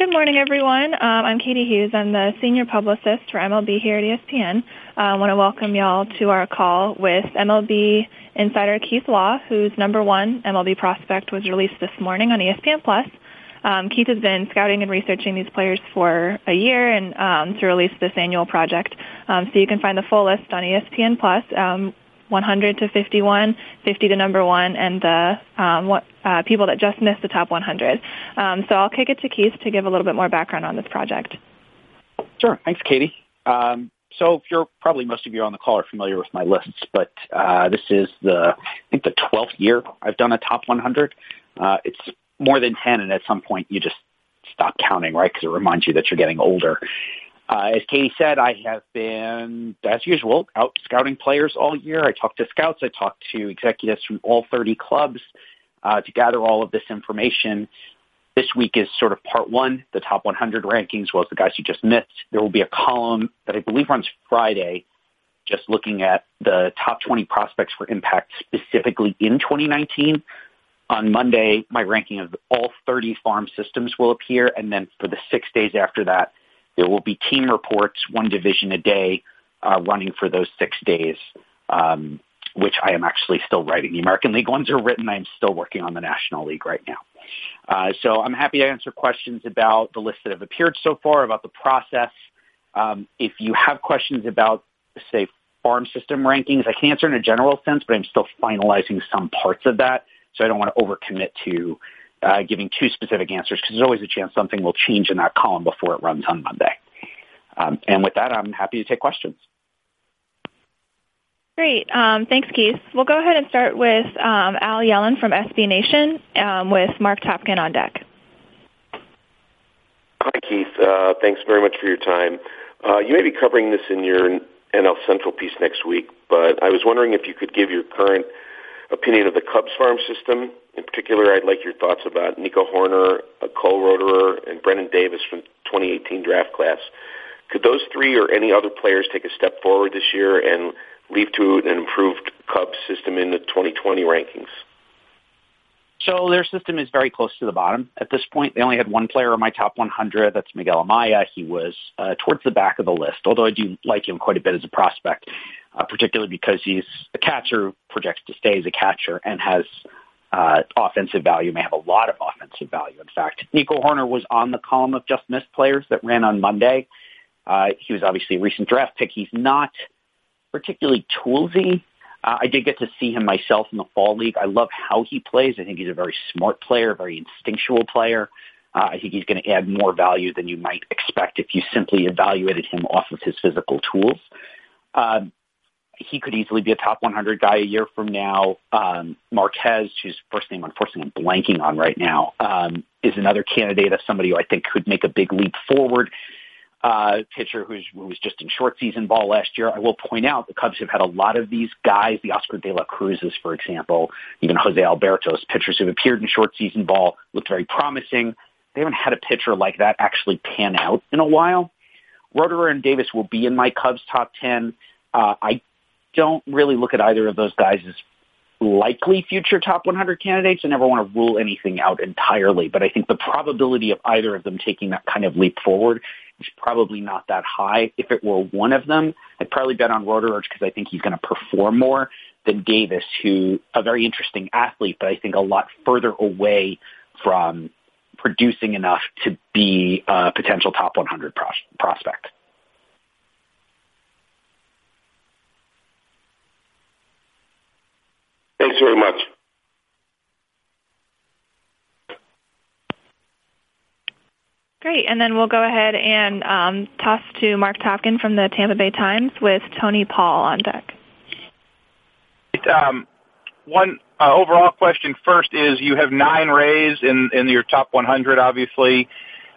Good morning, everyone. Um, I'm Katie Hughes. I'm the senior publicist for MLB here at ESPN. Uh, I want to welcome y'all to our call with MLB insider Keith Law, whose number one MLB prospect was released this morning on ESPN Plus. Um, Keith has been scouting and researching these players for a year and um, to release this annual project. Um, so you can find the full list on ESPN Plus. Um, 100 to 51, 50 to number one, and the um, what, uh, people that just missed the top 100. Um, so I'll kick it to Keith to give a little bit more background on this project. Sure. Thanks, Katie. Um, so you're probably most of you on the call are familiar with my lists, but uh, this is the I think the 12th year I've done a top 100. Uh, it's more than 10, and at some point you just stop counting, right? Because it reminds you that you're getting older. Uh, as Katie said, I have been, as usual, out scouting players all year. I talked to scouts. I talked to executives from all 30 clubs uh, to gather all of this information. This week is sort of part one, the top 100 rankings, well as the guys you just missed. There will be a column that I believe runs Friday, just looking at the top 20 prospects for impact specifically in 2019. On Monday, my ranking of all 30 farm systems will appear, and then for the six days after that, there will be team reports, one division a day, uh, running for those six days, um, which I am actually still writing. The American League ones are written. I'm still working on the National League right now. Uh, so I'm happy to answer questions about the lists that have appeared so far, about the process. Um, if you have questions about, say, farm system rankings, I can answer in a general sense, but I'm still finalizing some parts of that. So I don't want to overcommit to uh, giving two specific answers because there's always a chance something will change in that column before it runs on Monday. Um, and with that, I'm happy to take questions. Great. Um, thanks, Keith. We'll go ahead and start with um, Al Yellon from SB Nation um, with Mark Topkin on deck. Hi, Keith. Uh, thanks very much for your time. Uh, you may be covering this in your NL Central piece next week, but I was wondering if you could give your current opinion of the Cubs farm system in particular, I'd like your thoughts about Nico Hoerner, Cole Roederer, and Brennen Davis from 2018 draft class. Could those three or any other players take a step forward this year and lead to an improved Cubs system in the 2020 rankings? So their system is very close to the bottom at this point. They only had one player in my top 100. That's Miguel Amaya. He was uh, towards the back of the list, although I do like him quite a bit as a prospect, uh, particularly because he's a catcher who projects to stay as a catcher and has uh, offensive value, may have a lot of offensive value. In fact, Nico Hoerner was on the column of just missed players that ran on Monday. Uh, he was obviously a recent draft pick. He's not particularly toolsy. Uh, I did get to see him myself in the fall league. I love how he plays. I think he's a very smart player, very instinctual player. Uh, I think he's going to add more value than you might expect if you simply evaluated him off of his physical tools. Um, he could easily be a top 100 guy a year from now. Um, Marquez, whose first name unfortunately I'm blanking on right now, um, is another candidate of somebody who I think could make a big leap forward. Uh, pitcher who's, who was just in short season ball last year. I will point out the Cubs have had a lot of these guys, the Oscar De La Cruzes, for example, even Jose Albertos pitchers who've appeared in short season ball, looked very promising. They haven't had a pitcher like that actually pan out in a while. Roederer and Davis will be in my Cubs top 10. Uh, I don't really look at either of those guys as likely future top 100 candidates. I never want to rule anything out entirely, but I think the probability of either of them taking that kind of leap forward is probably not that high. If it were one of them, I'd probably bet on Roederer because I think he's going to perform more than Davis, who a very interesting athlete, but I think a lot further away from producing enough to be a potential top 100 pros- prospect. Thanks very much. Great. And then we'll go ahead and um, toss to Mark Topkin from the Tampa Bay Times with Tony Paul on deck. Um, one uh, overall question first is you have nine Rays in, in your top 100, obviously.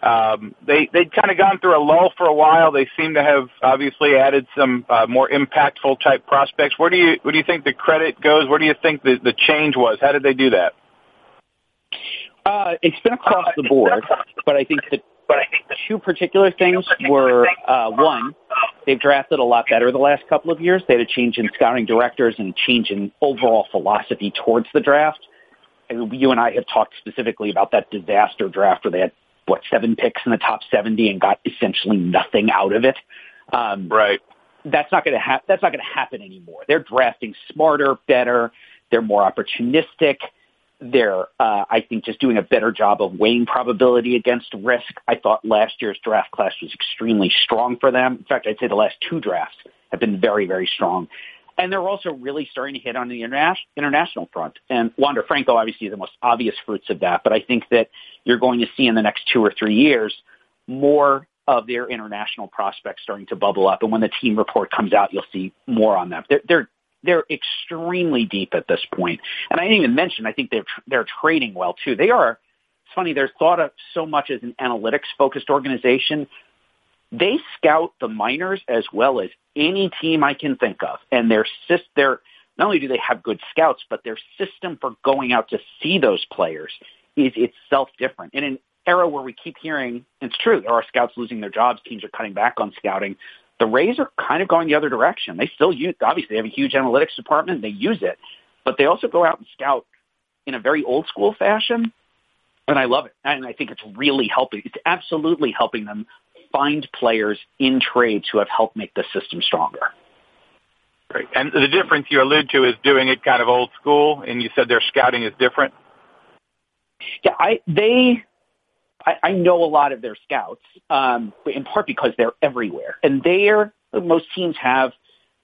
Um, they they'd kind of gone through a lull for a while. They seem to have obviously added some uh, more impactful type prospects. Where do you where do you think the credit goes? Where do you think the the change was? How did they do that? Uh, it's been across the board, but I think the two particular things were uh, one, they've drafted a lot better the last couple of years. They had a change in scouting directors and a change in overall philosophy towards the draft. And you and I have talked specifically about that disaster draft where they had what seven picks in the top 70 and got essentially nothing out of it. Um, right. That's not going to. That's not going to happen anymore. They're drafting smarter, better. They're more opportunistic. They're, uh, I think, just doing a better job of weighing probability against risk. I thought last year's draft class was extremely strong for them. In fact, I'd say the last two drafts have been very, very strong. And they're also really starting to hit on the international front. And Wander Franco, obviously, the most obvious fruits of that. But I think that you're going to see in the next two or three years more of their international prospects starting to bubble up. And when the team report comes out, you'll see more on them. They're, they're, they're extremely deep at this point. And I didn't even mention, I think they're, they're trading well too. They are, it's funny, they're thought of so much as an analytics focused organization. They scout the minors as well as any team I can think of. And their, their, not only do they have good scouts, but their system for going out to see those players is itself different. In an era where we keep hearing, it's true, there are scouts losing their jobs, teams are cutting back on scouting. The Rays are kind of going the other direction. They still use, obviously, they have a huge analytics department. They use it, but they also go out and scout in a very old school fashion. And I love it. And I think it's really helping. It's absolutely helping them find players in trades who have helped make the system stronger. Great. And the difference you allude to is doing it kind of old school, and you said their scouting is different. Yeah, I they I, I know a lot of their scouts, um, in part because they're everywhere, and they're most teams have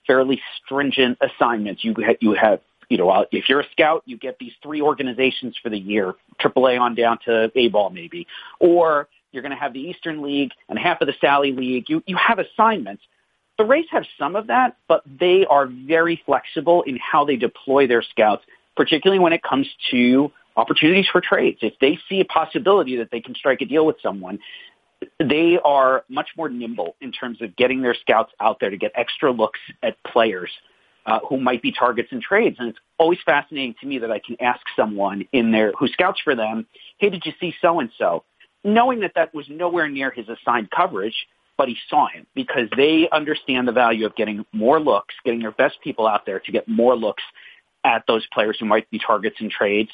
fairly stringent assignments. You have, you have you know, if you're a scout, you get these three organizations for the year, AAA on down to A ball maybe, or you're going to have the Eastern League and half of the Sally League. You, you have assignments. The Rays have some of that, but they are very flexible in how they deploy their scouts, particularly when it comes to opportunities for trades. If they see a possibility that they can strike a deal with someone, they are much more nimble in terms of getting their scouts out there to get extra looks at players uh, who might be targets in trades. And it's always fascinating to me that I can ask someone in there who scouts for them, hey, did you see so and so? knowing that that was nowhere near his assigned coverage, but he saw him because they understand the value of getting more looks, getting their best people out there to get more looks at those players who might be targets in trades,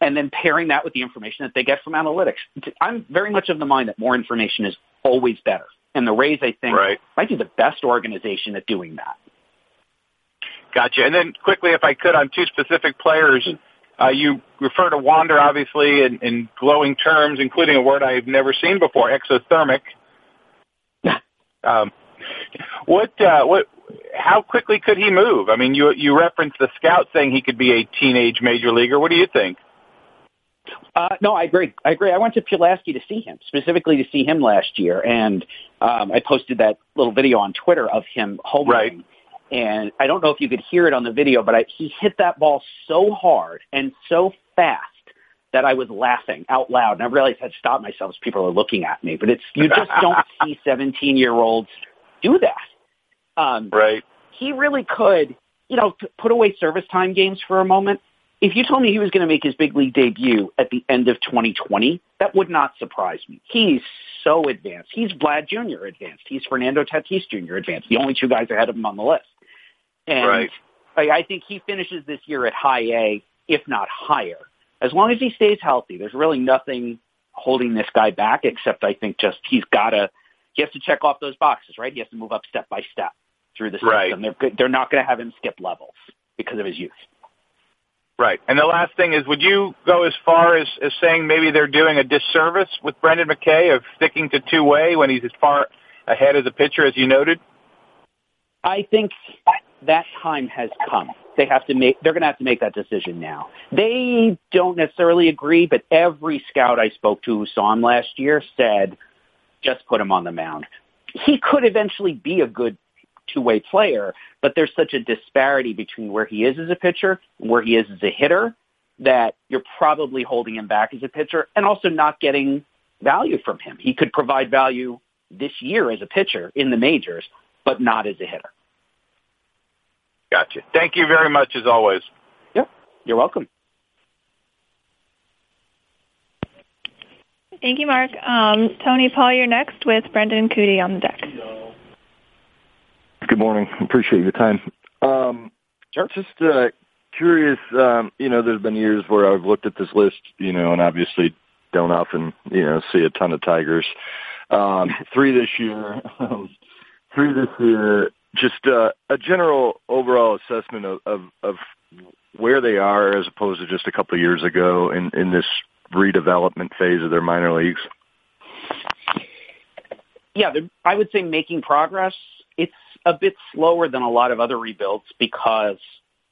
and then pairing that with the information that they get from analytics. I'm very much of the mind that more information is always better. And the Rays, I think, right. might be the best organization at doing that. Gotcha. And then quickly, if I could, on two specific players, uh, you refer to Wander, obviously, in, in glowing terms, including a word I've never seen before, exothermic. um, what, uh, what, how quickly could he move? I mean, you, you referenced the scout saying he could be a teenage major leaguer. What do you think? Uh, no, I agree. I agree. I went to Pulaski to see him, specifically to see him last year, and um, I posted that little video on Twitter of him homering. Right and I don't know if you could hear it on the video, but I, he hit that ball so hard and so fast that I was laughing out loud. And I realized I had to stop myself as people are looking at me. But it's you just don't see 17 year olds do that. Um, right. He really could, you know, put away service time games for a moment. If you told me he was going to make his big league debut at the end of 2020, that would not surprise me. He's so advanced. He's Vlad Jr. advanced. He's Fernando Tatis Jr. advanced. The only two guys ahead of him on the list. And right. I, I think he finishes this year at high A, if not higher. As long as he stays healthy, there's really nothing holding this guy back except I think just he's got to he has to check off those boxes, right? He has to move up step by step through the system. Right. They're they're not going to have him skip levels because of his youth. Right. And the last thing is, would you go as far as, as saying maybe they're doing a disservice with Brendan McKay of sticking to two way when he's as far ahead as a pitcher as you noted? I think that time has come. They have to make, they're going to have to make that decision now. They don't necessarily agree, but every scout I spoke to who saw him last year said, just put him on the mound. He could eventually be a good two-way player, but there's such a disparity between where he is as a pitcher and where he is as a hitter that you're probably holding him back as a pitcher and also not getting value from him. He could provide value this year as a pitcher in the majors, but not as a hitter. Gotcha. Thank you very much as always. Yep. You're welcome. Thank you, Mark. Um, Tony Paul, you're next with Brendan Kuty on the deck. Good morning. Appreciate your time. Um, sure. Just uh, curious, um, you know, there's been years where I've looked at this list, you know, and obviously don't often, you know, see a ton of Tigers. Um, three this year, um, three this year. Just uh, a general overall assessment of, of, of where they are as opposed to just a couple of years ago in, in this redevelopment phase of their minor leagues. Yeah, I would say making progress. A bit slower than a lot of other rebuilds because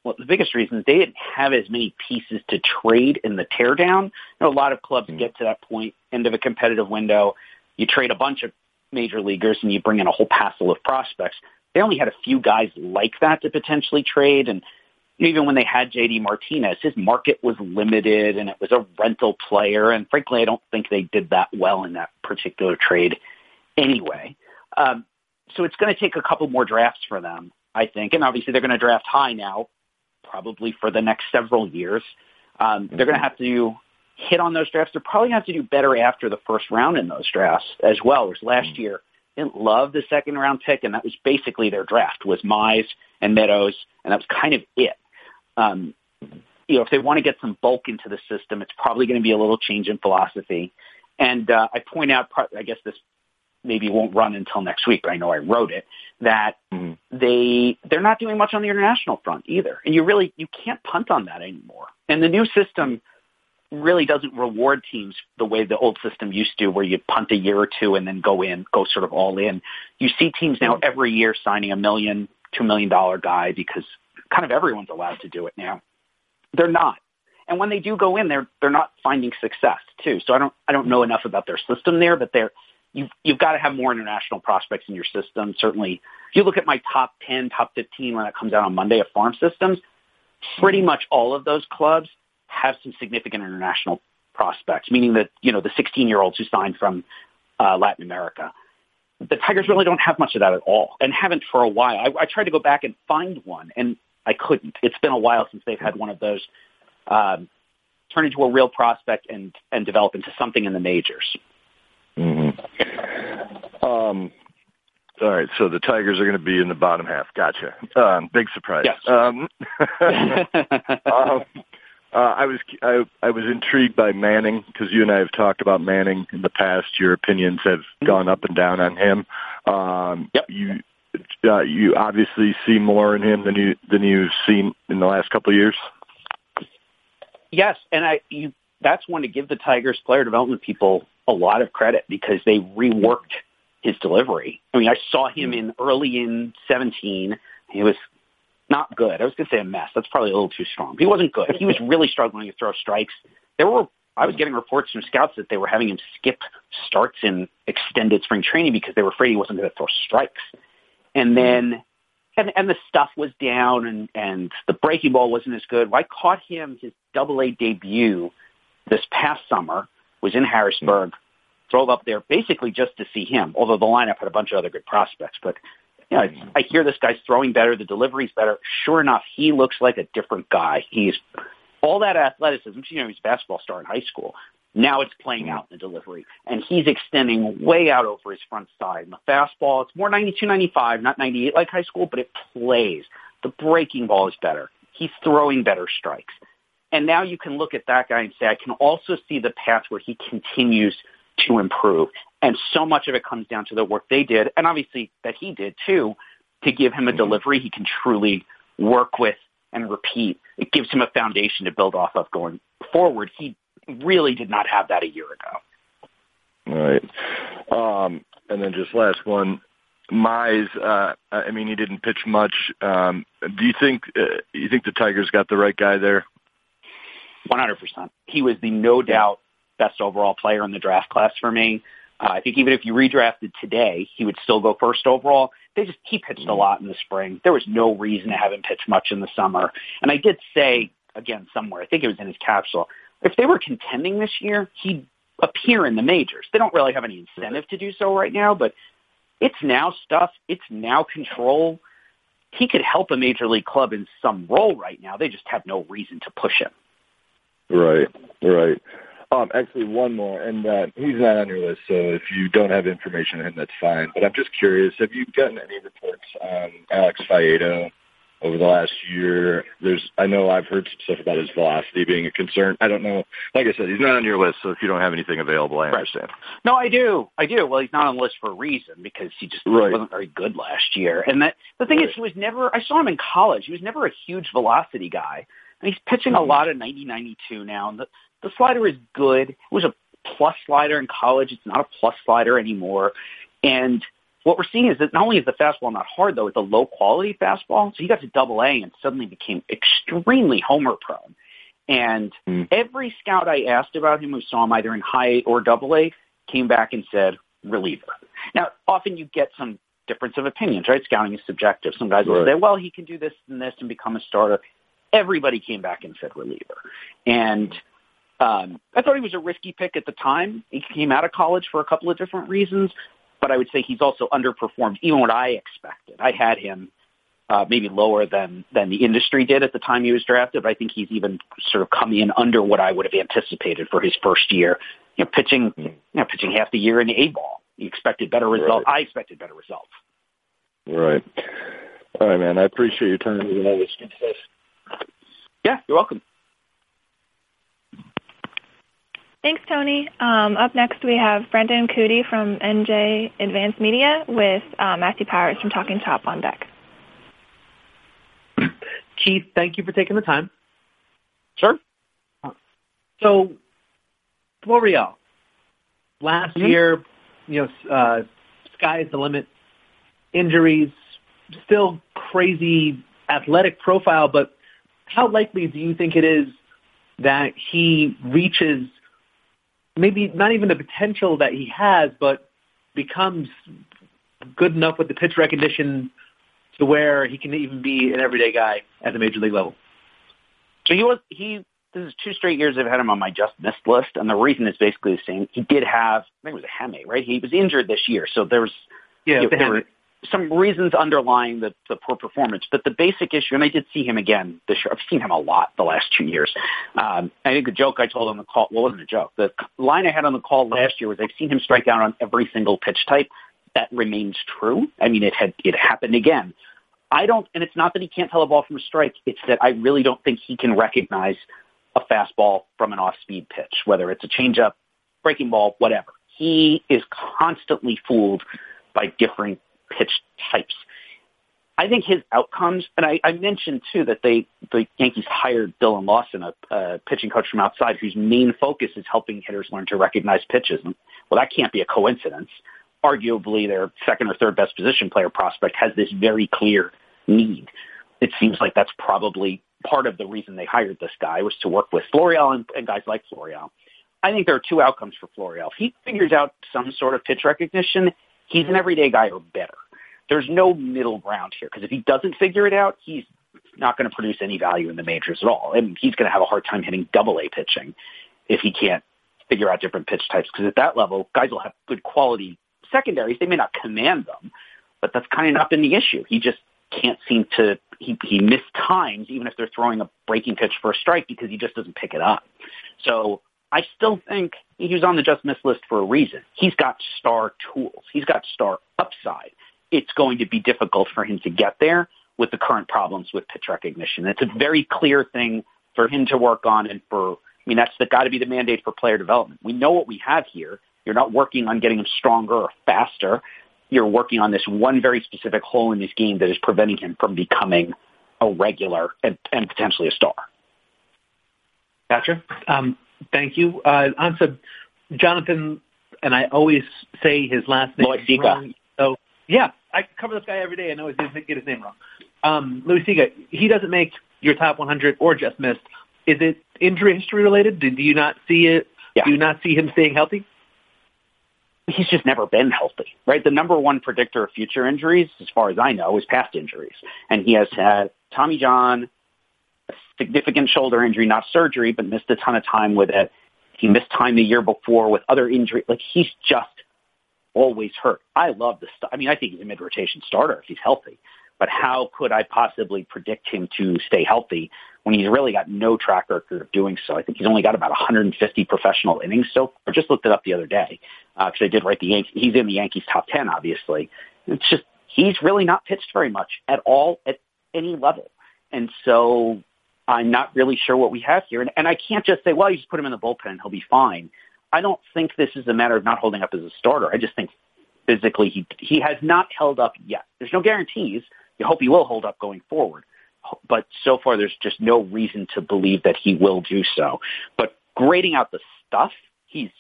well, the biggest reason is they didn't have as many pieces to trade in the teardown. You know, a lot of clubs mm-hmm. get to that point, end of a competitive window. You trade a bunch of major leaguers and you bring in a whole passel of prospects. They only had a few guys like that to potentially trade. And even when they had JD Martinez, his market was limited and it was a rental player. And frankly, I don't think they did that well in that particular trade anyway. Um, so it's going to take a couple more drafts for them, I think. And obviously they're going to draft high now, probably for the next several years. Um, they're going to have to hit on those drafts. They're probably going to have to do better after the first round in those drafts as well. Whereas last mm-hmm. year, didn't love the second round pick, and that was basically their draft was Mize and Meadows, and that was kind of it. Um, you know, if they want to get some bulk into the system, it's probably going to be a little change in philosophy. And uh, I point out, I guess this maybe won't run until next week, but I know I wrote it, that mm-hmm. they they're not doing much on the international front either. And you really you can't punt on that anymore. And the new system really doesn't reward teams the way the old system used to where you punt a year or two and then go in, go sort of all in. You see teams now every year signing a million, two million dollar guy because kind of everyone's allowed to do it now. They're not. And when they do go in, they're they're not finding success too. So I don't I don't know enough about their system there, but they're you've you've got to have more international prospects in your system. Certainly, if you look at my top ten, top fifteen when it comes out on Monday of farm systems, pretty much all of those clubs have some significant international prospects, meaning that you know the 16 year olds who signed from uh, Latin America. The Tigers really don't have much of that at all, and haven't for a while. I, I tried to go back and find one, and I couldn't. It's been a while since they've had one of those um, turn into a real prospect and and develop into something in the majors. Mm-hmm. Um, all right, so the Tigers are going to be in the bottom half. Gotcha. Um, big surprise. Yes. Um, um, uh, I was I, I was intrigued by Manning because you and I have talked about Manning in the past. Your opinions have mm-hmm. gone up and down on him. Um, yep. You uh, you obviously see more in him than you than you've seen in the last couple of years. Yes, and I you that's one to give the Tigers player development people a lot of credit because they reworked his delivery. I mean, I saw him in early in 17. He was not good. I was going to say a mess. That's probably a little too strong. He wasn't good. He was really struggling to throw strikes. There were I was getting reports from scouts that they were having him skip starts in extended spring training because they were afraid he wasn't going to throw strikes. And then and and the stuff was down and and the breaking ball wasn't as good. Well, I caught him his double A debut this past summer was in Harrisburg, drove up there basically just to see him, although the lineup had a bunch of other good prospects. But you know, I, hear this guy's throwing better, the delivery's better. Sure enough, he looks like a different guy. He's all that athleticism. You know, he's a basketball star in high school. Now it's playing out in the delivery, and he's extending way out over his front side. And the fastball, it's more 92, 95, not 98 like high school, but it plays. The breaking ball is better. He's throwing better strikes. And now you can look at that guy and say, I can also see the path where he continues to improve. And so much of it comes down to the work they did, and obviously that he did too, to give him a mm-hmm. delivery he can truly work with and repeat. It gives him a foundation to build off of going forward. He really did not have that a year ago. All right. Um, and then just last one, Mize. Uh, I mean, he didn't pitch much. Um, do you think uh, you think the Tigers got the right guy there? 100%. He was the no doubt best overall player in the draft class for me. Uh, I think even if you redrafted today, he would still go first overall. They just he pitched a lot in the spring. There was no reason to have him pitch much in the summer. And I did say again somewhere, I think it was in his capsule, if they were contending this year, he'd appear in the majors. They don't really have any incentive to do so right now, but it's now stuff. It's now control. He could help a major league club in some role right now. They just have no reason to push him. Right, right. Um, actually, one more, and uh, he's not on your list, so if you don't have information on him, that's fine. But I'm just curious: have you gotten any reports on Alex Faedo over the last year. There's, I know I've heard some stuff about his velocity being a concern. I don't know. Like I said, he's not on your list, so if you don't have anything available, I understand. No, I do. I do. Well, he's not on the list for a reason because he just right. wasn't very good last year. And that the thing right. is, he was never. I saw him in college. He was never a huge velocity guy. And he's pitching a mm-hmm. lot of 90, 92 now. And the the slider is good. It was a plus slider in college. It's not a plus slider anymore. And what we're seeing is that not only is the fastball not hard, though, it's a low quality fastball. So he got to double A and suddenly became extremely homer prone. And mm. every scout I asked about him who saw him either in high or double A came back and said reliever. Now, often you get some difference of opinions, right? Scouting is subjective. Some guys will say, well, he can do this and this and become a starter. Everybody came back and said reliever. And um, I thought he was a risky pick at the time. He came out of college for a couple of different reasons but I would say he's also underperformed even what I expected. I had him uh, maybe lower than than the industry did at the time he was drafted. But I think he's even sort of come in under what I would have anticipated for his first year. You know, pitching you know pitching half the year in the A ball. You expected better results. Right. I expected better results. Right. All right, man. I appreciate your time. Always good stuff. Yeah, you're welcome. Thanks, Tony. Um, up next, we have Brendan Kuty from NJ Advanced Media with uh, Matthew Powers from Talking Chop on deck. Keith, thank you for taking the time. Sure. So, Florial, last mm-hmm. year, you know, uh, sky's the limit. Injuries, still crazy athletic profile, but how likely do you think it is that he reaches maybe not even the potential that he has, but becomes good enough with the pitch recognition to where he can even be an everyday guy at the major league level. So he was he. This is two straight years I've had him on my just missed list, and the reason is basically the same. He did have, I think it was a hemi, right? He was injured this year, so there was yeah, you know, there were some reasons underlying the, the poor performance, but the basic issue, and I did see him again this year. I've seen him a lot the last two years. Um, I think the joke I told on the call, well, wasn't a joke. The line I had on the call last year was I've seen him strike out on every single pitch type. That remains true. I mean, it had it happened again. I don't, and it's not that he can't tell a ball from a strike. It's that I really don't think he can recognize a fastball from an off-speed pitch, whether it's a changeup, breaking ball, whatever. He is constantly fooled by different pitch types. I think his outcomes, and I, I mentioned too that they the Yankees hired Dillon Lawson, a, a pitching coach from outside, whose main focus is helping hitters learn to recognize pitches. And, well, that can't be a coincidence. Arguably, their second or third best position player prospect has this very clear need. It seems like that's probably part of the reason they hired this guy was to work with Florial and, and guys like Florial. I think there are two outcomes for Florial. If he figures out some sort of pitch recognition, he's an everyday guy or better. There's no middle ground here because if he doesn't figure it out, he's not going to produce any value in the majors at all. And he's going to have a hard time hitting double A pitching if he can't figure out different pitch types. Because at that level, guys will have good quality secondaries. They may not command them, but that's kind of not been the issue. He just can't seem to, he, he missed times even if they're throwing a breaking pitch for a strike because he just doesn't pick it up. So I still think he was on the just miss list for a reason. He's got star tools. He's got star upside. It's going to be difficult for him to get there with the current problems with pitch recognition. It's a very clear thing for him to work on and for, I mean, that's got to be the mandate for player development. We know what we have here. You're not working on getting him stronger or faster. You're working on this one very specific hole in his game that is preventing him from becoming a regular and, and potentially a star. Gotcha. Um, Thank you. Uh, on to Jonathan, and I always say his last name Loaisiga. wrong. So, yeah, I cover this guy every day. I know always get his name wrong. Um, Loaisiga, he doesn't make your top 100 or just missed. Is it injury history related? Do, do you not see it? Yeah. Do you not see him staying healthy? He's just never been healthy, right? The number one predictor of future injuries, as far as I know, is past injuries. And he has had Tommy John, a significant shoulder injury, not surgery, but missed a ton of time with it. He missed time the year before with other injury. Like he's just always hurt. I love the stuff. I mean, I think he's a mid-rotation starter if he's healthy. But how could I possibly predict him to stay healthy when he's really got no track record of doing so? I think he's only got about 150 professional innings so I just looked it up the other day because uh, I did write the Yankees. He's in the Yankees top 10, obviously. It's just he's really not pitched very much at all at any level. And so I'm not really sure what we have here. And, and I can't just say, well, you just put him in the bullpen and he'll be fine. I don't think this is a matter of not holding up as a starter. I just think physically he he has not held up yet. There's no guarantees. You hope he will hold up going forward. But so far there's just no reason to believe that he will do so. But grading out the stuff, he's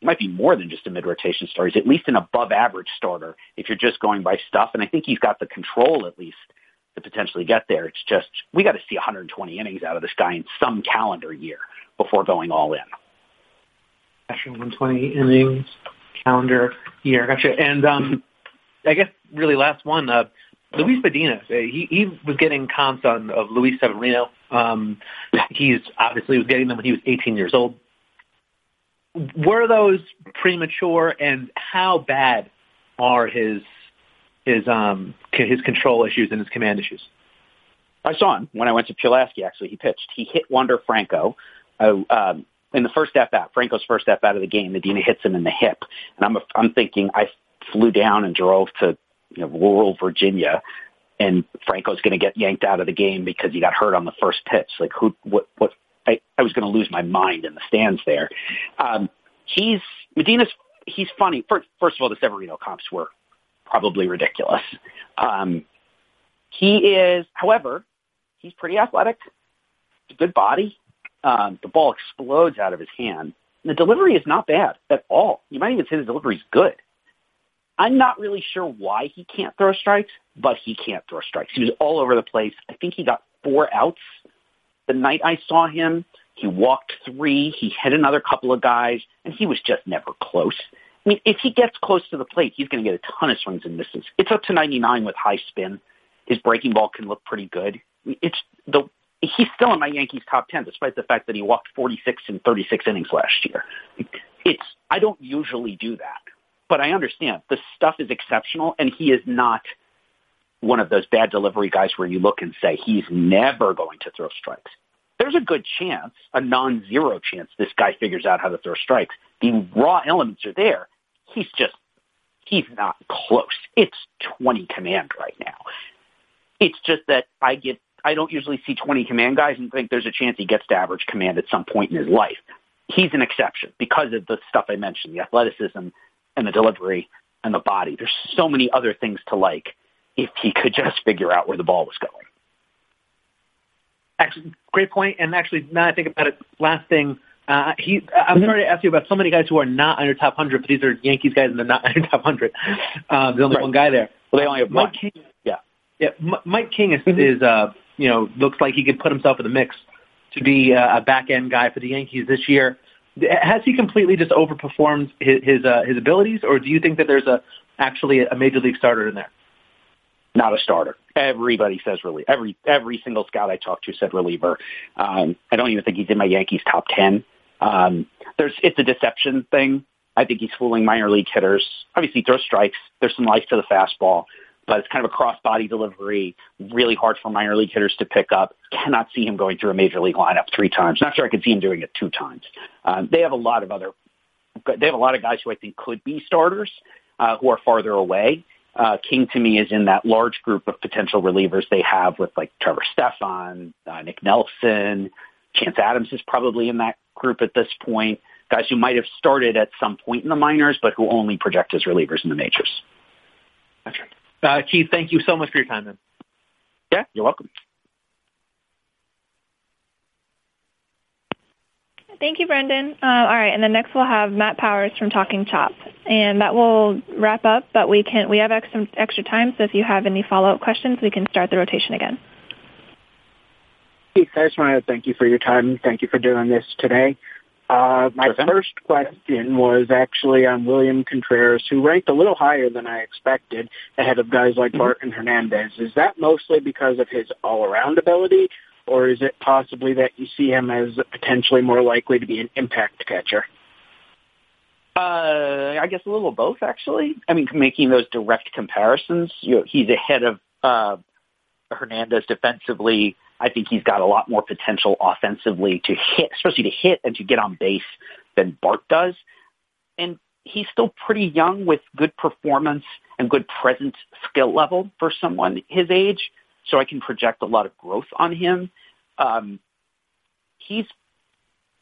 he might be more than just a mid rotation starter. He's at least an above average starter if you're just going by stuff. And I think he's got the control at least to potentially get there. It's just we got to see 120 innings out of this guy in some calendar year before going all in. 120 innings calendar year. Gotcha. And um, I guess really last one, uh, Luis Medina. He he was getting comps on of Luis Severino. Um, he's obviously was getting them when he was 18 years old. Were those premature, and how bad are his his um his control issues and his command issues? I saw him when I went to Pulaski. Actually, he pitched. He hit Wander Franco. Uh, um, in the first at bat, Franco's first at bat of the game, Medina hits him in the hip, and I'm I'm thinking I flew down and drove to you know rural Virginia, and Franco's going to get yanked out of the game because he got hurt on the first pitch. Like who? What? What? I, I was going to lose my mind in the stands there. Um, he's Medina's. He's funny. First, first of all, the Severino comps were probably ridiculous. Um, he is, however, he's pretty athletic. A good body. Um, the ball explodes out of his hand. The delivery is not bad at all. You might even say the delivery is good. I'm not really sure why he can't throw strikes, but he can't throw strikes. He was all over the place. I think he got four outs the night I saw him. He walked three. He hit another couple of guys, and he was just never close. I mean, if he gets close to the plate, he's going to get a ton of swings and misses. It's up to 99 with high spin. His breaking ball can look pretty good. It's the he's still in my Yankees top 10 despite the fact that he walked 46 in 36 innings last year. It's, I don't usually do that, but I understand the stuff is exceptional and he is not one of those bad delivery guys where you look and say he's never going to throw strikes. There's a good chance, a non-zero chance this guy figures out how to throw strikes. The raw elements are there. He's just, he's not close. It's 20 command right now. It's just that I get I don't usually see 20 command guys and think there's a chance he gets to average command at some point in his life. He's an exception because of the stuff I mentioned, the athleticism and the delivery and the body. There's so many other things to like if he could just figure out where the ball was going. Actually, great point. And actually, now I think about it, last thing, uh, he, I'm sorry to ask you about so many guys who are not under top 100, but these are Yankees guys and they're not under top 100. Um, there's only right. one guy there. Well, they only have Mike one. King, yeah. Yeah. Mike King is, mm-hmm. is uh, you know, looks like he could put himself in the mix to be a back end guy for the Yankees this year. Has he completely just overperformed his his, uh, his abilities, or do you think that there's a actually a major league starter in there? Not a starter. Everybody says reliever. Every every single scout I talked to said reliever. Um, I don't even think he's in my Yankees top ten. Um, there's it's a deception thing. I think he's fooling minor league hitters. Obviously, throws strikes. There's some life to the fastball but it's kind of a cross-body delivery, really hard for minor league hitters to pick up. Cannot see him going through a major league lineup three times. Not sure I could see him doing it two times. Um, they have a lot of other, they have a lot of guys who I think could be starters uh, who are farther away. Uh, King to me is in that large group of potential relievers they have with like Trevor Stephan, uh, Nick Nelson, Chance Adams is probably in that group at this point. Guys who might have started at some point in the minors, but who only project as relievers in the majors. Right. Uh, Keith, thank you so much for your time, man. Yeah, you're welcome. Thank you, Brendan. Uh, all right, and then next we'll have Matt Powers from Talking Chop, and that will wrap up. But we can we have extra extra time, so if you have any follow up questions, we can start the rotation again. Keith, I just want to thank you for your time. Thank you for doing this today. Uh, my first question was actually on William Contreras, who ranked a little higher than I expected ahead of guys like mm-hmm. Barton Hernandez. Is that mostly because of his all-around ability, or is it possibly that you see him as potentially more likely to be an impact catcher? Uh, I guess a little of both, actually. I mean, making those direct comparisons, you know, he's ahead of uh, Hernandez defensively I think he's got a lot more potential offensively to hit, especially to hit and to get on base than Bart does. And he's still pretty young with good performance and good present skill level for someone his age. so I can project a lot of growth on him. Um, he's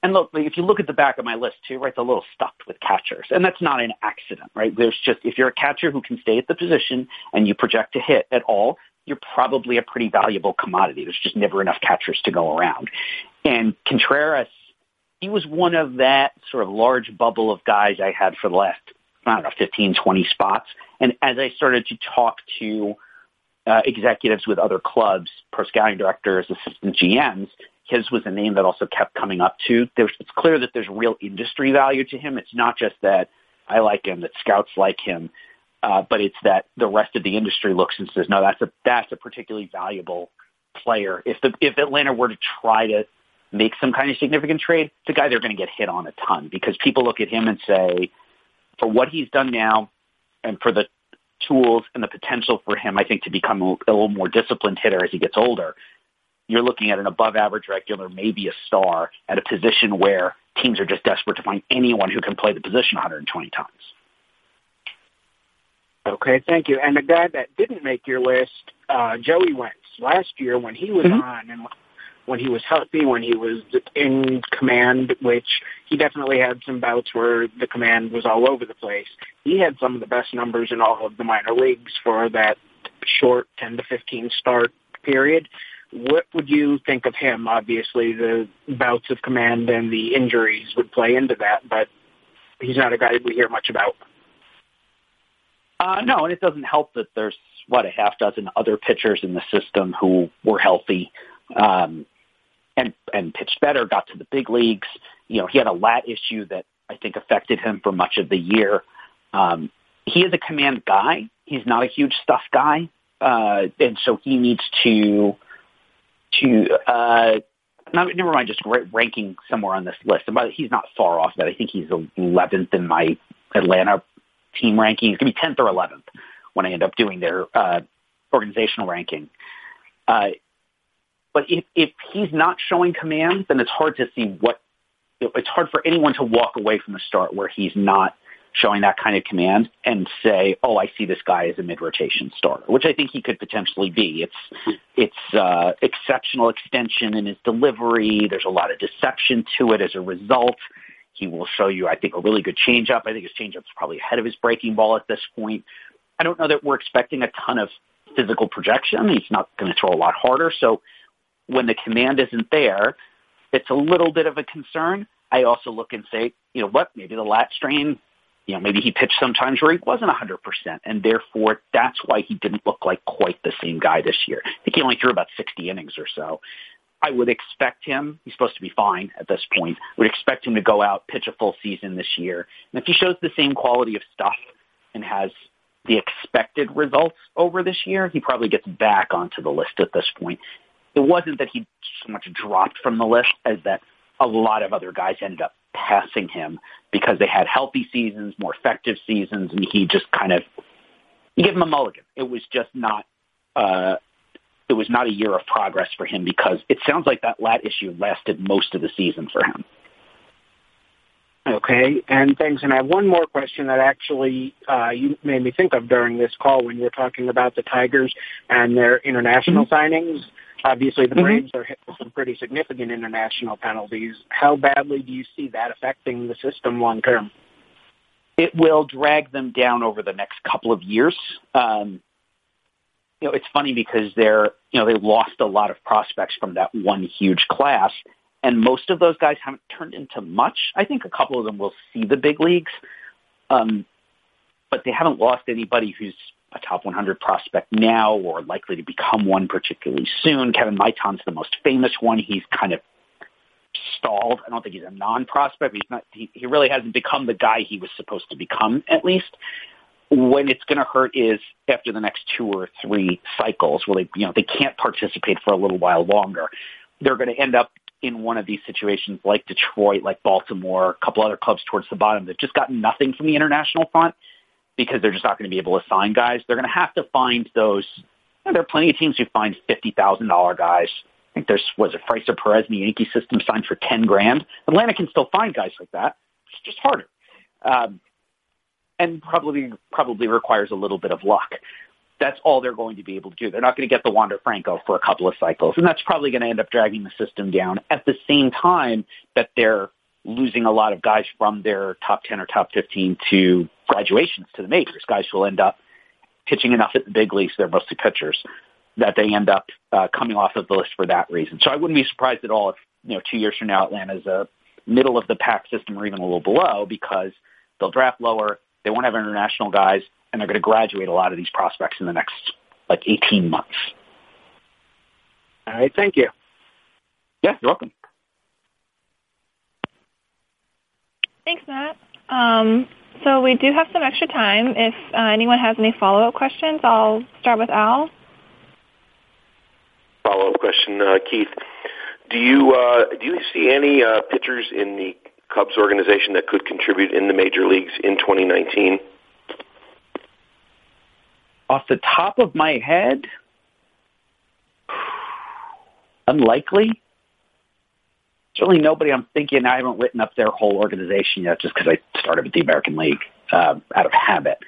and look, if you look at the back of my list too, right, it's a little stuffed with catchers. And that's not an accident, right? There's just, if you're a catcher who can stay at the position and you project to hit at all, you're probably a pretty valuable commodity. There's just never enough catchers to go around. And Contreras, he was one of that sort of large bubble of guys I had for the last, I don't know, 15, 20 spots. And as I started to talk to uh, executives with other clubs, pro scouting directors, assistant GMs, his was a name that also kept coming up too. There's, it's clear that there's real industry value to him. It's not just that I like him, that scouts like him, uh, but it's that the rest of the industry looks and says, no, that's a that's a particularly valuable player. If the if Atlanta were to try to make some kind of significant trade, a guy they're going to get hit on a ton because people look at him and say, for what he's done now, and for the tools and the potential for him, I think, to become a, a little more disciplined hitter as he gets older you're looking at an above average regular, maybe a star at a position where teams are just desperate to find anyone who can play the position 120 times. Okay, thank you. And the guy that didn't make your list, uh, Joey Wentz. Last year when he was mm-hmm. on and when he was healthy, when he was in command, which he definitely had some bouts where the command was all over the place. He had some of the best numbers in all of the minor leagues for that short 10 to 15 start period. What would you think of him? Obviously, the bouts of command and the injuries would play into that, but he's not a guy we hear much about. Uh, no, and it doesn't help that there's what a half dozen other pitchers in the system who were healthy um, and and pitched better, got to the big leagues. You know, he had a lat issue that I think affected him for much of the year. Um, he is a command guy. He's not a huge stuff guy, uh, and so he needs to to uh, not, never mind just ranking somewhere on this list. But he's not far off that. I think he's 11th in my Atlanta team ranking. He's going to be 10th or 11th when I end up doing their uh, organizational ranking. Uh, but if, if he's not showing command, then it's hard to see what. It's hard for anyone to walk away from the start where he's not showing that kind of command and say, "Oh, I see this guy as a mid-rotation starter," which I think he could potentially be. It's it's uh, exceptional extension in his delivery. There's a lot of deception to it as a result. He will show you, I think, a really good changeup. I think his changeup is probably ahead of his breaking ball at this point. I don't know that we're expecting a ton of physical projection. He's not going to throw a lot harder. So when the command isn't there, it's a little bit of a concern. I also look and say, you know what, maybe the lat strain you know, maybe he pitched sometimes where he wasn't 100%, and therefore that's why he didn't look like quite the same guy this year. I think he only threw about 60 innings or so. I would expect him, he's supposed to be fine at this point, would expect him to go out, pitch a full season this year. And if he shows the same quality of stuff and has the expected results over this year, he probably gets back onto the list at this point. It wasn't that he so much dropped from the list as that a lot of other guys ended up passing him because they had healthy seasons, more effective seasons, and he just kind of you give him a mulligan. It was just not uh, it was not a year of progress for him because it sounds like that lat issue lasted most of the season for him. Okay, and thanks. And I have one more question that actually uh, you made me think of during this call when you were talking about the Tigers and their international mm-hmm. signings. Obviously, the mm-hmm. Braves are hit with some pretty significant international penalties. How badly do you see that affecting the system long term? It will drag them down over the next couple of years. Um, you know, it's funny because they're, you know, they lost a lot of prospects from that one huge class, and most of those guys haven't turned into much. I think a couple of them will see the big leagues, um, but they haven't lost anybody who's a top 100 prospect now or likely to become one particularly soon. Kevin Maitan's the most famous one. He's kind of stalled. I don't think he's a non-prospect. He's not. He, he really hasn't become the guy he was supposed to become. At least when it's going to hurt is after the next two or three cycles, where they you know they can't participate for a little while longer. They're going to end up in one of these situations like Detroit, like Baltimore, a couple other clubs towards the bottom. They've just got nothing from the international front because they're just not going to be able to sign guys. They're going to have to find those. You know, there are plenty of teams who find fifty thousand dollar guys. I think there's was it Fraser Perez in the Yankee system signed for ten grand. Atlanta can still find guys like that. It's just harder, um, and probably probably requires a little bit of luck. That's all they're going to be able to do. They're not going to get the Wander Franco for a couple of cycles, and that's probably going to end up dragging the system down at the same time that they're losing a lot of guys from their top 10 or top 15 to graduations to the majors, guys who will end up pitching enough at the big leagues, they're mostly pitchers, that they end up uh, coming off of the list for that reason. So I wouldn't be surprised at all if, you know, two years from now Atlanta's a middle of the pack system or even a little below because they'll draft lower, they won't have international guys, and they're going to graduate a lot of these prospects in the next like 18 months. All right, thank you. Yeah, you're welcome. Thanks, Matt. Um, so we do have some extra time. If uh, anyone has any follow-up questions, I'll start with Al. Follow-up question, uh, Keith. Do you uh, do you see any uh, pitchers in the Cubs organization that could contribute in the major leagues in 2019? Off the top of my head, unlikely certainly nobody I'm thinking. I haven't written up their whole organization yet, just because I started with the American League uh, out of habit.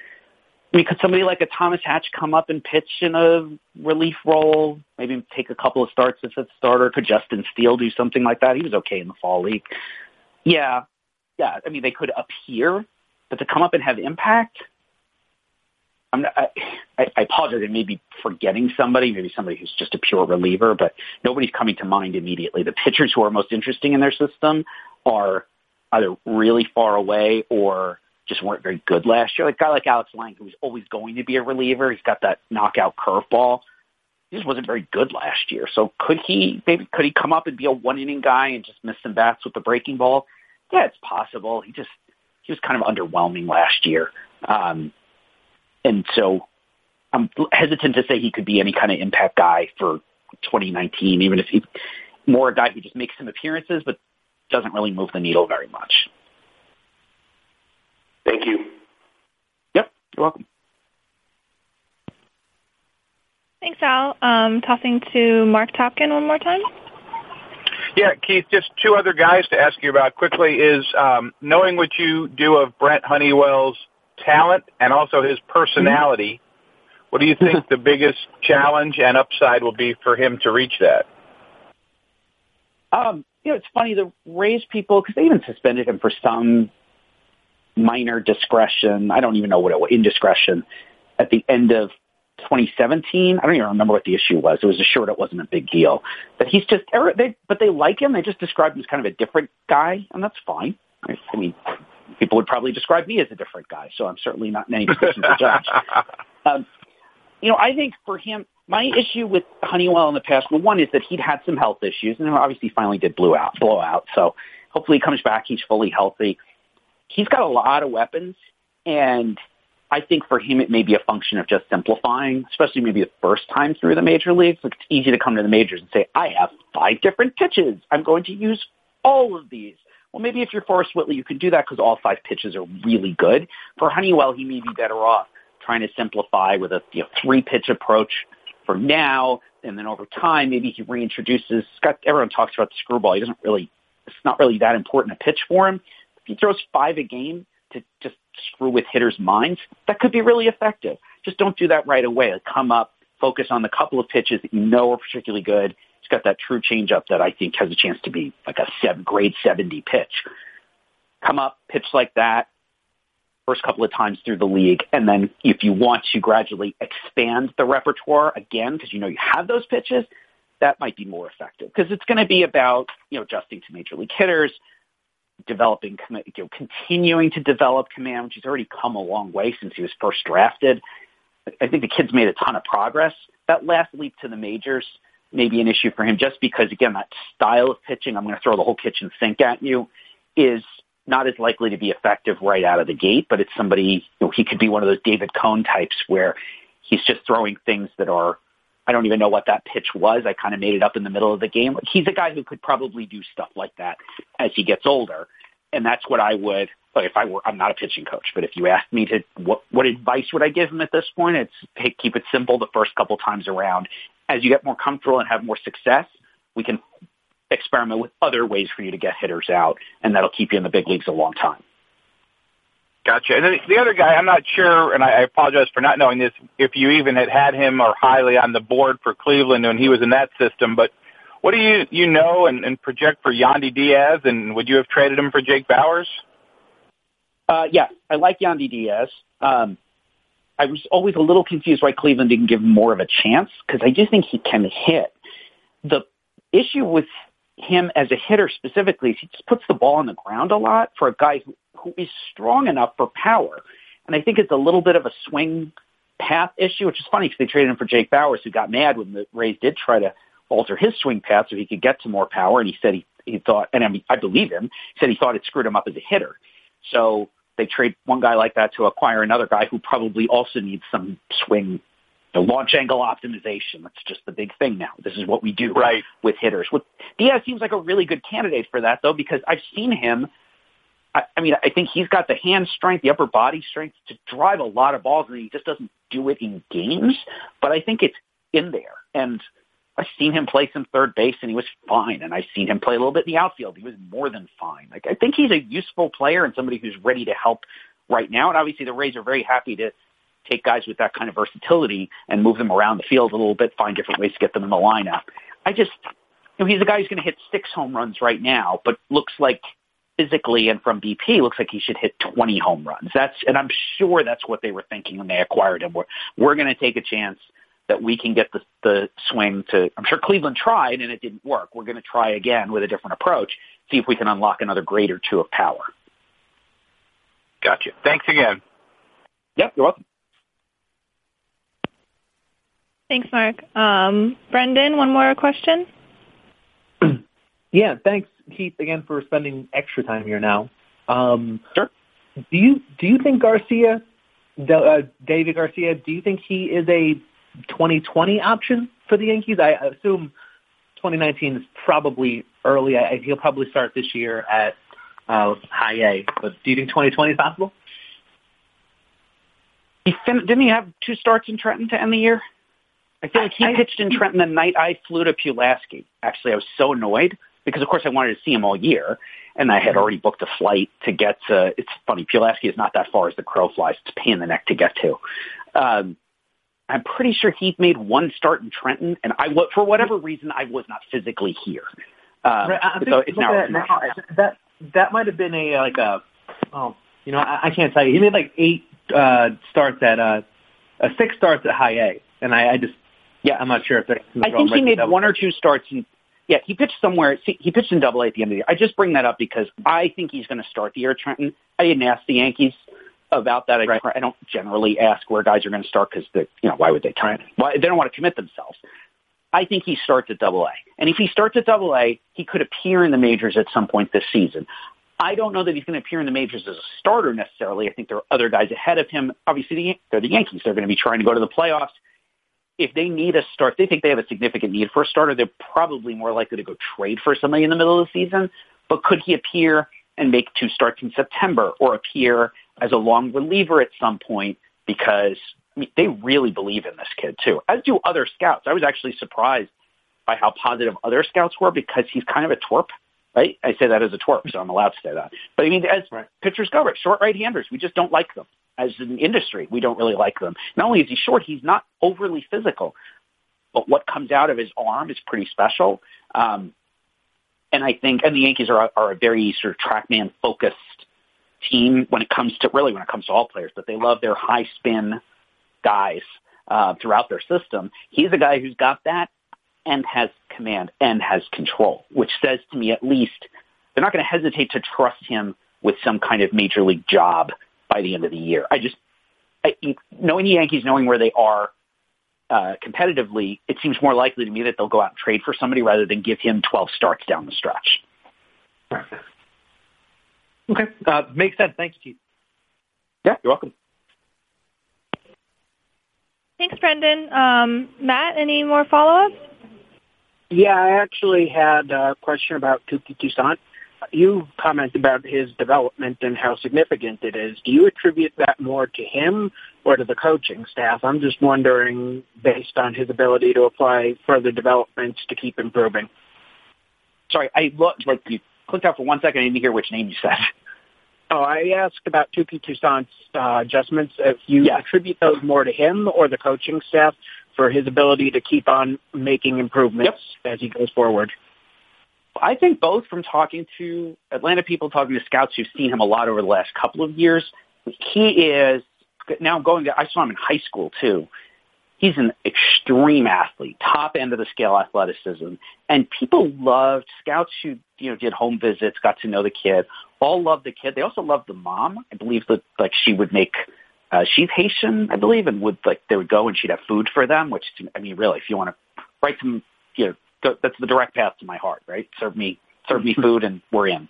I mean, could somebody like a Thomas Hatch come up and pitch in a relief role? Maybe take a couple of starts as a starter. Could Justin Steele do something like that? He was okay in the fall league. Yeah, yeah. I mean, they could appear, but to come up and have impact, I'm not, I, I apologize. I may be forgetting somebody, maybe somebody who's just a pure reliever, but nobody's coming to mind immediately. The pitchers who are most interesting in their system are either really far away or just weren't very good last year. Like a guy like Alex Lange, who's always going to be a reliever. He's got that knockout curveball. He just wasn't very good last year. So could he maybe could he come up and be a one inning guy and just miss some bats with the breaking ball? Yeah, it's possible. He just he was kind of underwhelming last year. Um, and so I'm hesitant to say he could be any kind of impact guy for 2019, even if he's more a guy who just makes some appearances but doesn't really move the needle very much. Thank you. Yep, you're welcome. Thanks, Al. Um, tossing to Marc Topkin one more time. Yeah, Keith, just two other guys to ask you about quickly is um, knowing what you do of Brent Honeywell's talent and also his personality. What do you think the biggest challenge and upside will be for him to reach that? Um, you know, it's funny the Rays people because they even suspended him for some minor discretion. I don't even know what it was indiscretion at the end of 2017. I don't even remember what the issue was. It was assured it wasn't a big deal. But he's just, they, but they like him. They just described him as kind of a different guy, and that's fine. I mean, people would probably describe me as a different guy, so I'm certainly not in any position to judge. Um, you know, I think for him, my issue with Honeywell in the past, well, one is that he'd had some health issues, and obviously finally did blow out, blow out. So hopefully he comes back, he's fully healthy. He's got a lot of weapons, and I think for him it may be a function of just simplifying, especially maybe the first time through the major leagues. It's easy to come to the majors and say, I have five different pitches. I'm going to use all of these. Well, maybe if you're Forrest Whitley, you can do that because all five pitches are really good. For Honeywell, he may be better off trying to simplify with a you know, three pitch approach for now, and then over time, maybe he reintroduces. Scott, everyone talks about the screwball. He doesn't really. It's not really that important a pitch for him. If he throws five a game to just screw with hitters' minds, that could be really effective. Just don't do that right away. Like come up, focus on the couple of pitches that you know are particularly good, He's got that true changeup that I think has a chance to be like a seven, grade 70 pitch. Come up, pitch like that first couple of times through the league. And then if you want to gradually expand the repertoire again, because you know you have those pitches, that might be more effective because it's going to be about, you know, adjusting to major league hitters, developing, you know, continuing to develop command, which he's already come a long way since he was first drafted. I think the kid's made a ton of progress. That last leap to the majors, maybe an issue for him just because, again, that style of pitching, I'm going to throw the whole kitchen sink at you, is not as likely to be effective right out of the gate, but it's somebody, you know, he could be one of those David Cone types where he's just throwing things that are, I don't even know what that pitch was. I kind of made it up in the middle of the game. He's a guy who could probably do stuff like that as he gets older. And that's what I would, like if I were, I'm not a pitching coach, but if you asked me to, what, what advice would I give him at this point? It's hey, keep it simple the first couple times around as you get more comfortable and have more success, we can experiment with other ways for you to get hitters out, and that'll keep you in the big leagues a long time. Gotcha. And then the other guy, I'm not sure, and I apologize for not knowing this, if you even had had him or highly on the board for Cleveland when he was in that system, but what do you you know and, and project for Yandy Diaz, and would you have traded him for Jake Bauers? Uh, yeah, I like Yandy Diaz. Um, I was always a little confused why Cleveland didn't give him more of a chance because I do think he can hit. The issue with him as a hitter specifically is he just puts the ball on the ground a lot for a guy who, who is strong enough for power. And I think it's a little bit of a swing path issue, which is funny because they traded him for Jake Bauers, who got mad when the Rays did try to alter his swing path so he could get to more power. And he said he, he thought, and I mean, I believe him, he said he thought it screwed him up as a hitter. So they trade one guy like that to acquire another guy who probably also needs some swing the launch angle optimization. That's just the big thing now. This is what we do right. with hitters. With Diaz seems like a really good candidate for that though, because I've seen him. I, I mean, I think he's got the hand strength, the upper body strength to drive a lot of balls, and he just doesn't do it in games. But I think it's in there, and I've seen him play some third base, and he was fine. And I've seen him play a little bit in the outfield. He was more than fine. Like I think he's a useful player and somebody who's ready to help right now. And obviously, the Rays are very happy to take guys with that kind of versatility and move them around the field a little bit, find different ways to get them in the lineup. I just, you know, he's a guy who's going to hit six home runs right now, but looks like physically and from BP looks like he should hit 20 home runs. That's, and I'm sure that's what they were thinking when they acquired him. We're, we're going to take a chance that we can get the, the swing to, I'm sure Cleveland tried and it didn't work. We're going to try again with a different approach, see if we can unlock another grade or two of power. Gotcha. Thanks again. Yep, you're welcome. Thanks, Marc. Um, Brendan, one more question. yeah, thanks, Keith, again for spending extra time here now. Um, sure. Do you do you think Garcia, uh, David Garcia, do you think he is a 2020 option for the Yankees? I assume 2019 is probably early. I, he'll probably start this year at uh, high A. But do you think 2020 is possible? He fin- didn't he have two starts in Trenton to end the year? I feel like he I, pitched in Trenton the night I flew to Pulaski. Actually, I was so annoyed because, of course, I wanted to see him all year, and I had already booked a flight to get to. It's funny, Pulaski is not that far as the crow flies. It's a pain in the neck to get to. Um, I'm pretty sure he made one start in Trenton, and I for whatever reason I was not physically here. Um, right, I so it's now, now, that that might have been a like a oh you know I, I can't tell you. He made like eight uh, starts at uh, uh, six starts at high A, and I, I just yeah, I'm not sure if they're. I think he made one or two starts. And, yeah, he pitched somewhere. See, he pitched in Double A at the end of the year. I just bring that up because I think he's going to start the year at Trenton. I didn't ask the Yankees about that. I, right. I don't generally ask where guys are going to start because you know why would they try? Why they don't want to commit themselves. I think he starts at Double A, and if he starts at Double A, he could appear in the majors at some point this season. I don't know that he's going to appear in the majors as a starter necessarily. I think there are other guys ahead of him. Obviously, the, they're the Yankees. They're going to be trying to go to the playoffs if they need a start, if they think they have a significant need for a starter, they're probably more likely to go trade for somebody in the middle of the season. But could he appear and make two starts in September or appear as a long reliever at some point? Because I mean, they really believe in this kid too, as do other scouts. I was actually surprised by how positive other scouts were because he's kind of a twerp. Right? I say that as a twerp, so I'm allowed to say that. But I mean, as right. pitchers go, right, short right-handers, we just don't like them as an industry, we don't really like them. Not only is he short, he's not overly physical, but what comes out of his arm is pretty special. Um, and I think, and the Yankees are, are a very sort of trackman focused team when it comes to really when it comes to all players, but they love their high spin guys uh, throughout their system. He's a guy who's got that and has command and has control, which says to me at least they're not going to hesitate to trust him with some kind of major league job by the end of the year. I just, I, knowing the Yankees, knowing where they are uh, competitively, it seems more likely to me that they'll go out and trade for somebody rather than give him 12 starts down the stretch. Okay. Uh, makes sense. Thanks, Keith. Yeah, you're welcome. Thanks, Brendan. Um, Matt, any more follow-ups? Yeah, I actually had a question about Touki Toussaint you comment about his development and how significant it is. Do you attribute that more to him or to the coaching staff? I'm just wondering, based on his ability to apply further developments to keep improving. Sorry, I looked like you clicked out for one second. I didn't hear which name you said. Oh, I asked about Touki Toussaint's uh, adjustments. If you Yeah. attribute those more to him or the coaching staff for his ability to keep on making improvements as he goes forward. I think both from talking to Atlanta people, talking to scouts who've seen him a lot over the last couple of years. He is now going to, I saw him in high school too. He's an extreme athlete, top end of the scale athleticism. And people loved scouts who, you know, did home visits, got to know the kid, all loved the kid. They also loved the mom. I believe that like she would make uh, she's Haitian, I believe, and would like they would go and she'd have food for them. Which I mean, really, if you want to write some, you know, that's the direct path to my heart, right? Serve me, serve me food, and we're in.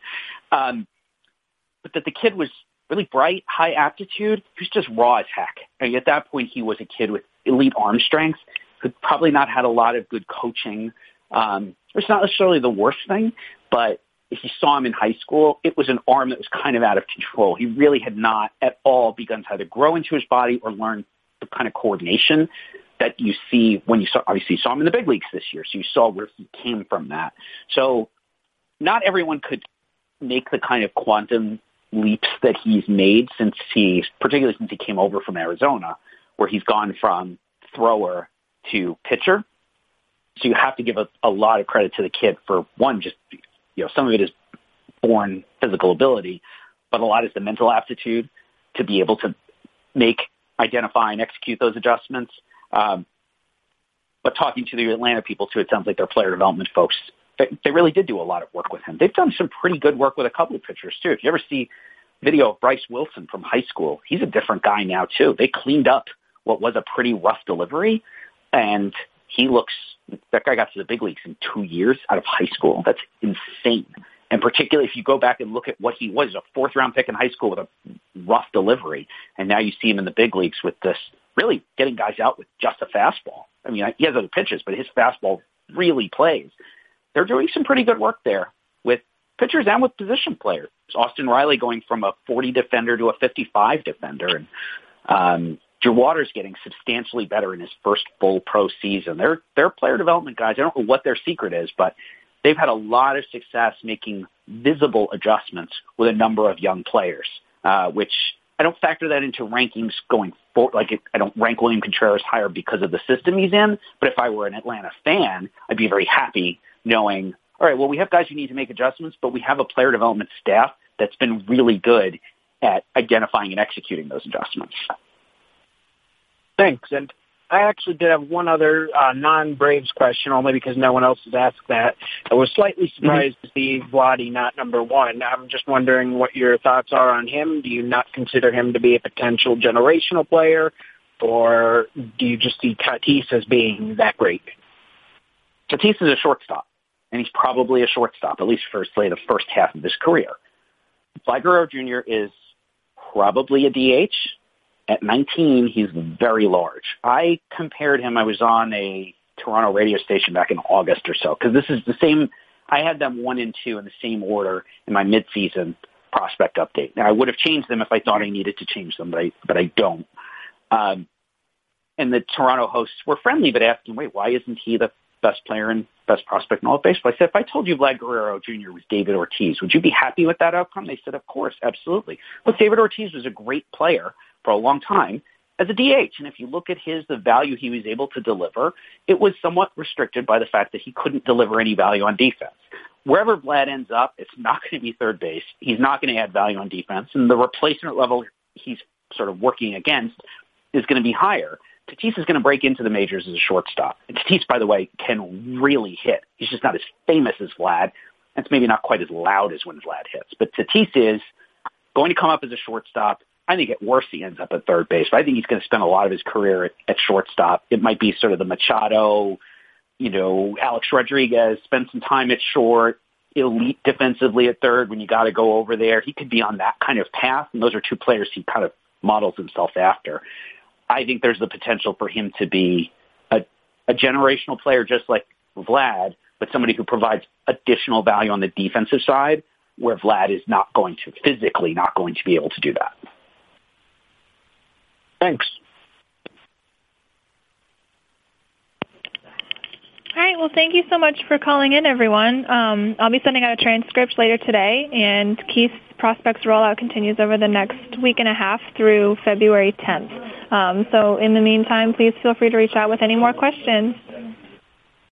Um, but that the kid was really bright, high aptitude. He was just raw as heck. I mean, at that point, he was a kid with elite arm strength, who probably not had a lot of good coaching. Um, it's not necessarily the worst thing, but if you saw him in high school, it was an arm that was kind of out of control. He really had not at all begun to either grow into his body or learn the kind of coordination that you see when you saw, obviously saw him in the big leagues this year. So you saw where he came from that. So not everyone could make the kind of quantum leaps that he's made since he, particularly since he came over from Arizona, where he's gone from thrower to pitcher. So you have to give a, a lot of credit to the kid for one, just you know, some of it is born physical ability, but a lot is the mental aptitude to be able to make, identify, and execute those adjustments. Um, but talking to the Atlanta people too, it sounds like their player development folks, they, they really did do a lot of work with him. They've done some pretty good work with a couple of pitchers too. If you ever see video of Bryse Wilson from high school, he's a different guy now too. They cleaned up what was a pretty rough delivery, and he looks. That guy got to the big leagues in two years out of high school. That's insane. And particularly if you go back and look at what he was, a fourth round pick in high school with a rough delivery, and now you see him in the big leagues with this really getting guys out with just a fastball. I mean, he has other pitches, but his fastball really plays. They're doing some pretty good work there with pitchers and with position players. Austin Riley going from a 40 defender to a 55 defender, and um, Drew Waters getting substantially better in his first full pro season. They're they're player development guys. I don't know what their secret is, but they've had a lot of success making visible adjustments with a number of young players, uh, which I don't factor that into rankings going forward. Like I don't rank William Contreras higher because of the system he's in, but if I were an Atlanta fan, I'd be very happy knowing, all right, well, we have guys who need to make adjustments, but we have a player development staff that's been really good at identifying and executing those adjustments. Thanks. And I actually did have one other uh, non-Braves question, only because no one else has asked that. I was slightly surprised mm-hmm. to see Vladdy not number one. I'm just wondering what your thoughts are on him. Do you not consider him to be a potential generational player, or do you just see Tatis as being that great? Tatis is a shortstop, and he's probably a shortstop, at least for, say, the first half of his career. Vlad Guerrero Jr. is probably a DH, at 19, he's very large. I compared him. I was on a Toronto radio station back in August or so because this is the same. I had them one and two in the same order in my midseason prospect update. Now I would have changed them if I thought I needed to change them, but I but I don't. Um, and the Toronto hosts were friendly, but asking, "Wait, why isn't he the best player and best prospect in all of baseball?" I said, "If I told you Vlad Guerrero Jr. was David Ortiz, would you be happy with that outcome?" They said, "Of course, absolutely." Look, David Ortiz was a great player for a long time as a DH. And if you look at his, the value he was able to deliver, it was somewhat restricted by the fact that he couldn't deliver any value on defense. Wherever Vlad ends up, it's not going to be third base. He's not going to add value on defense. And the replacement level he's sort of working against is going to be higher. Tatis is going to break into the majors as a shortstop. And Tatis, by the way, can really hit. He's just not as famous as Vlad. It's maybe not quite as loud as when Vlad hits. But Tatis is going to come up as a shortstop I think at worst he ends up at third base. But I think he's going to spend a lot of his career at, at shortstop. It might be sort of the Machado, you know, Alex Rodriguez, spend some time at short, elite defensively at third when you got to go over there. He could be on that kind of path. And those are two players he kind of models himself after. I think there's the potential for him to be a, a generational player just like Vlad, but somebody who provides additional value on the defensive side where Vlad is not going to, physically not going to be able to do that. Thanks. All right, Well, thank you so much for calling in, everyone. Um, I'll be sending out a transcript later today, and Keith's prospects rollout continues over the next week and a half through February 10th. Um, so in the meantime, please feel free to reach out with any more questions.